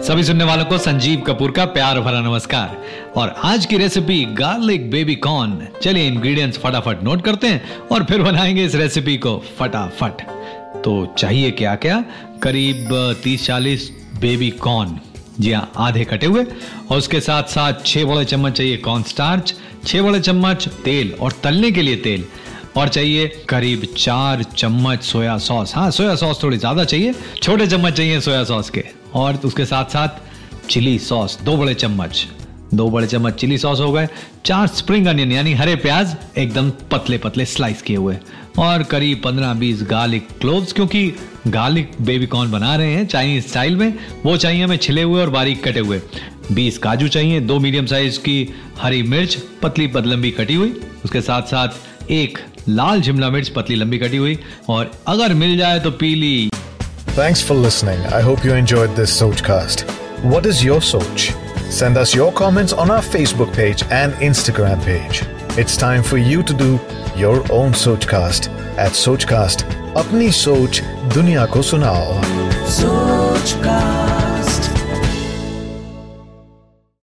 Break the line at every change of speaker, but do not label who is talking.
सभी सुनने वालों को संजीव कपूर का प्यार भरा नमस्कार। और आज की रेसिपी गार्लिक बेबी कॉर्न चलिए इंग्रेडिएंट्स फटाफट नोट करते हैं और फिर बनाएँगे इस रेसिपी को फटाफट। तो चाहिए क्या क्या? करीब 30-40 बेबी कॉर्न जी हाँ आधे कटे हुए। और उसके साथ साथ छह बड़े चम्मच चाहिए कॉर्न स्टार्च छह बड़े चम्मच तेल और तलने के लिए तेल। और चाहिए करीब चार चम्मच सोया सॉस। हाँ सोया सॉस थोड़ी ज़्यादा चाहिए, छोटे चम्मच चाहिए सोया सॉस के। और उसके साथ साथ चिली सॉस, दो बड़े चम्मच। दो बड़े चम्मच चिली सॉस हो गए, चार स्प्रिंग अनियन, यानी हरे प्याज, एकदम पतले पतले स्लाइस किए हुए। और करीब पंद्रह बीस गार्लिक क्लोव्स, क्योंकि गार्लिक बेबी कॉर्न बना रहे हैं चाइनीज़ स्टाइल में, वो चाहिए हमें छिले हुए और बारीक कटे हुए। बीस काजू चाहिए, दो मीडियम साइज़ की हरी मिर्च पतली पतलम्बी कटी हुई। उसके साथ साथ एक लाल शिमला मिर्च पतली लंबी कटी हुई और अगर मिल जाए तो पीली।
Thanks for listening I hope you enjoy this Soch cast what is your soch send us your comments on our Facebook page and Instagram page it's time for you to do your own Soch cast at Soch cast अपनी सोच दुनिया को सुनाओ
सोच cast